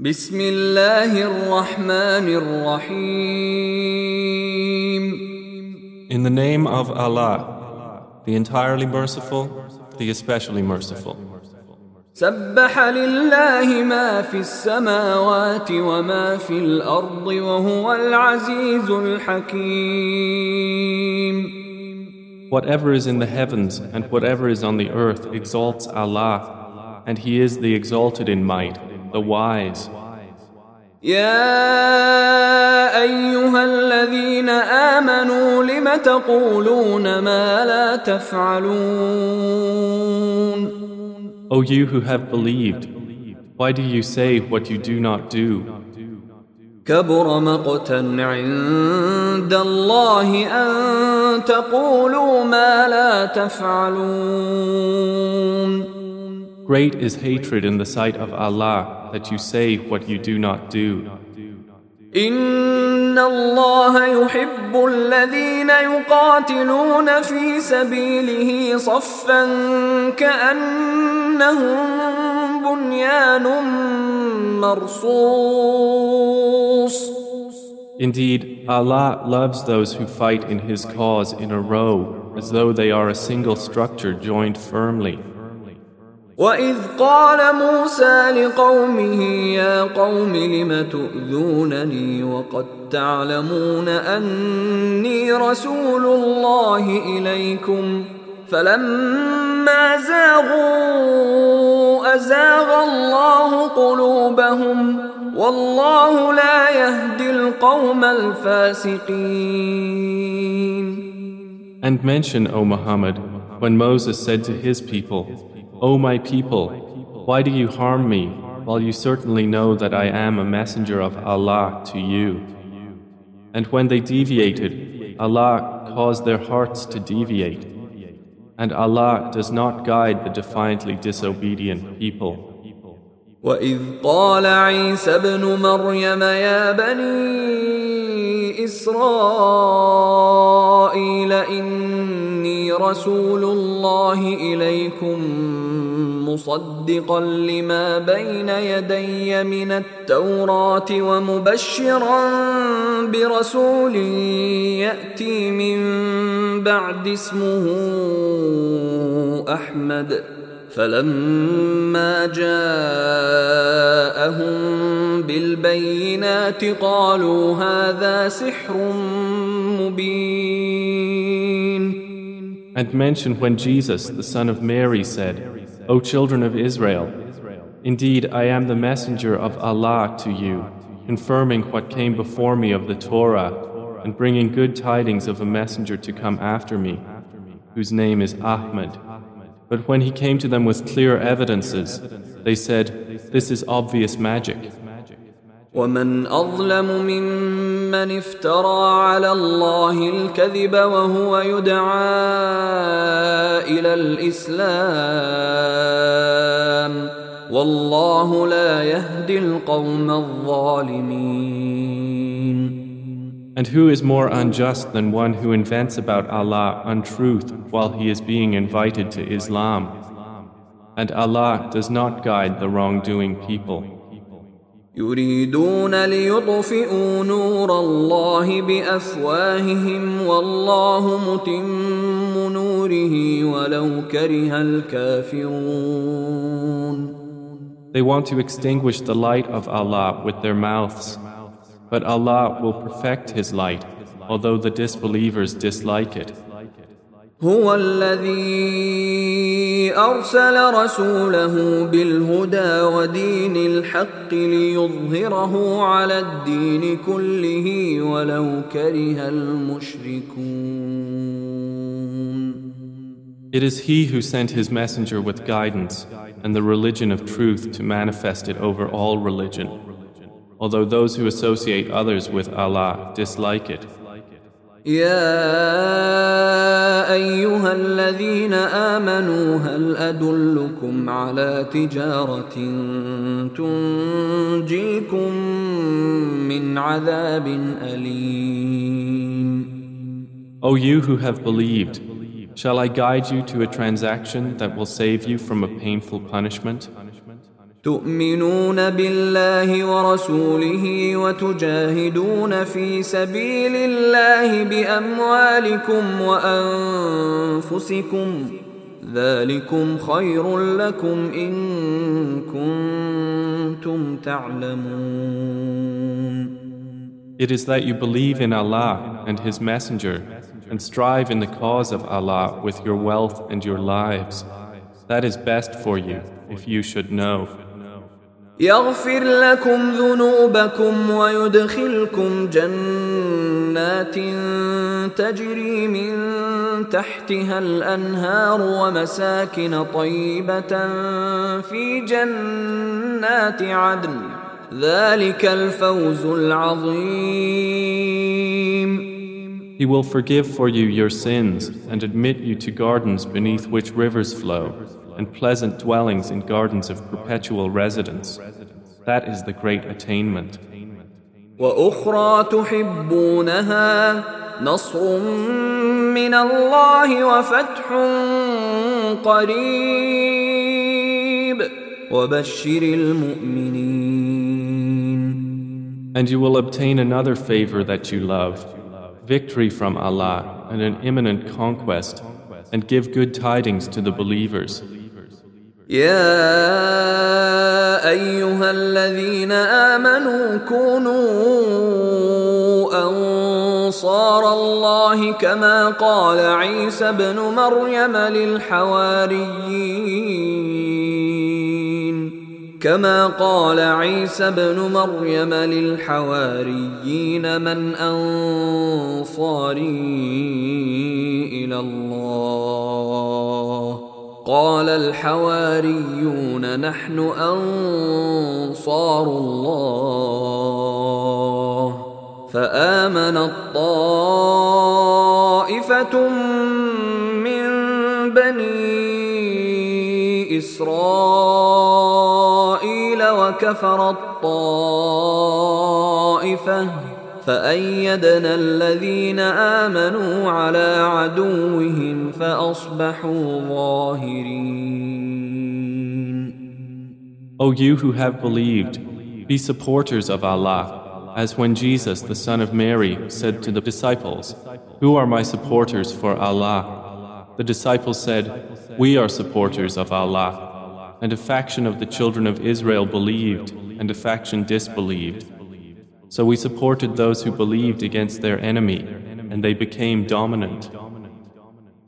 بسم الله الرحمن الرحيم In the name of Allah, the entirely merciful, the especially merciful. سبح لله ما في السماوات وما في الأرض وهو العزيز الحكيم Whatever is in the heavens and whatever is on the earth exalts Allah, and He is the exalted in might, the wise. يا أيها الذين آمنوا لم تقولون ما لا تفعلون O you who have believed, why do you say what you do not do? كبر مقتا عند الله أن تقولوا ما لا تفعلون Great is hatred in the sight of Allah that you say what you do not do. إن الله يحب الذين يقاتلون في سبيله صفا كأنهم بنيان مرصوص Indeed, Allah loves those who fight in His cause in a row as though they are a single structure joined firmly. وإذ قال موسى لقومه يا قوم لم تؤذونني وقد تعلمون أني رسول الله إليكم فلما زاغوا أزاغ الله قلوبهم والله لا يهدي القوم الفاسقين And mention, O Muhammad, when Moses said to his people, O my people, why do you harm me while you certainly know that I am a messenger of Allah to you? And when they deviated, Allah caused their hearts to deviate. And Allah does not guide the defiantly disobedient people. وإذ قال عيسى ابن مريم يا بني إسرائيل إني رسول الله إليكم مصدقا لما بين يدي من التوراة ومبشرا برسول يأتي من بعد اسمه أحمد. فلما جاءهم بالبينات قالوا هذا سحر مبين. And mention when Jesus, the son of Mary, said, O children of Israel, indeed I am the messenger of Allah to you, confirming what came before me of the Torah, and bringing good tidings of a messenger to come after me, whose name is Ahmad. But when he came to them with clear evidences, they said, This is obvious magic. ومن أظلم ممن افترى على الله الكذب وهو يدعى إلى الإسلام والله لا يهدي القوم الظالمين And who is more unjust than one who invents about Allah untruth while he is being invited to Islam? And Allah does not guide the wrongdoing people. يريدون ليطفئوا نور الله بأفواههم والله متم نوره ولو كره الكافرون They want to extinguish the light of Allah with their mouths, but Allah will perfect His light, although the disbelievers dislike it. هو الذي أرسل رسوله بالهدى ودين الحق ليظهره على الدين كله ولو كره المشركون It is He who sent His messenger with guidance and the religion of truth to manifest it over all religion, although those who associate others with Allah dislike it. يا أيها الذين آمنوا هل أدلكم على تجارة تنجيكم من عذاب أليم O you who have believed, shall I guide you to a transaction that will save you from a painful punishment? تؤمنون بالله ورسوله وتجاهدون في سبيل الله باموالكم وانفسكم ذلكم خير لكم ان كنتم تعلمون It is that you believe in Allah and His Messenger and strive in the cause of Allah with your wealth and your lives. That is best for you if you should know. يغفر لكم ذنوبكم ويدخلكم جنات تجري من تحتها الأنهار ومساكن طيبة في جنات عدن. ذلك الفوز العظيم. He will forgive for you your sins and admit you to gardens beneath which rivers flow. and pleasant dwellings in gardens of perpetual residence. That is the great attainment. واخرى تحبونها نصر من الله وفتح قريب وبشر المؤمنين And you will obtain another favor that you love, victory from Allah and an imminent conquest, and give good tidings to the believers. يا أيها الذين آمنوا كونوا أنصار الله كما قال عيسى ابن مريم للحواريين. كما قال عيسى ابن مريم للحواريين من أنصاري إلى الله. وقال الحواريون نحن أنصار الله. فآمن الطائفة من بني إسرائيل وكفر الطائفة. فأيدنا الذين آمنوا على عدوهم فأصبحوا ظاهرين O you who have believed, be supporters of Allah, as when Jesus, the son of Mary, said to the disciples, Who are my supporters for Allah? The disciples said, We are supporters of Allah. And a faction of the children of Israel believed, and a faction disbelieved. So we supported those who believed against their enemy, and they became dominant.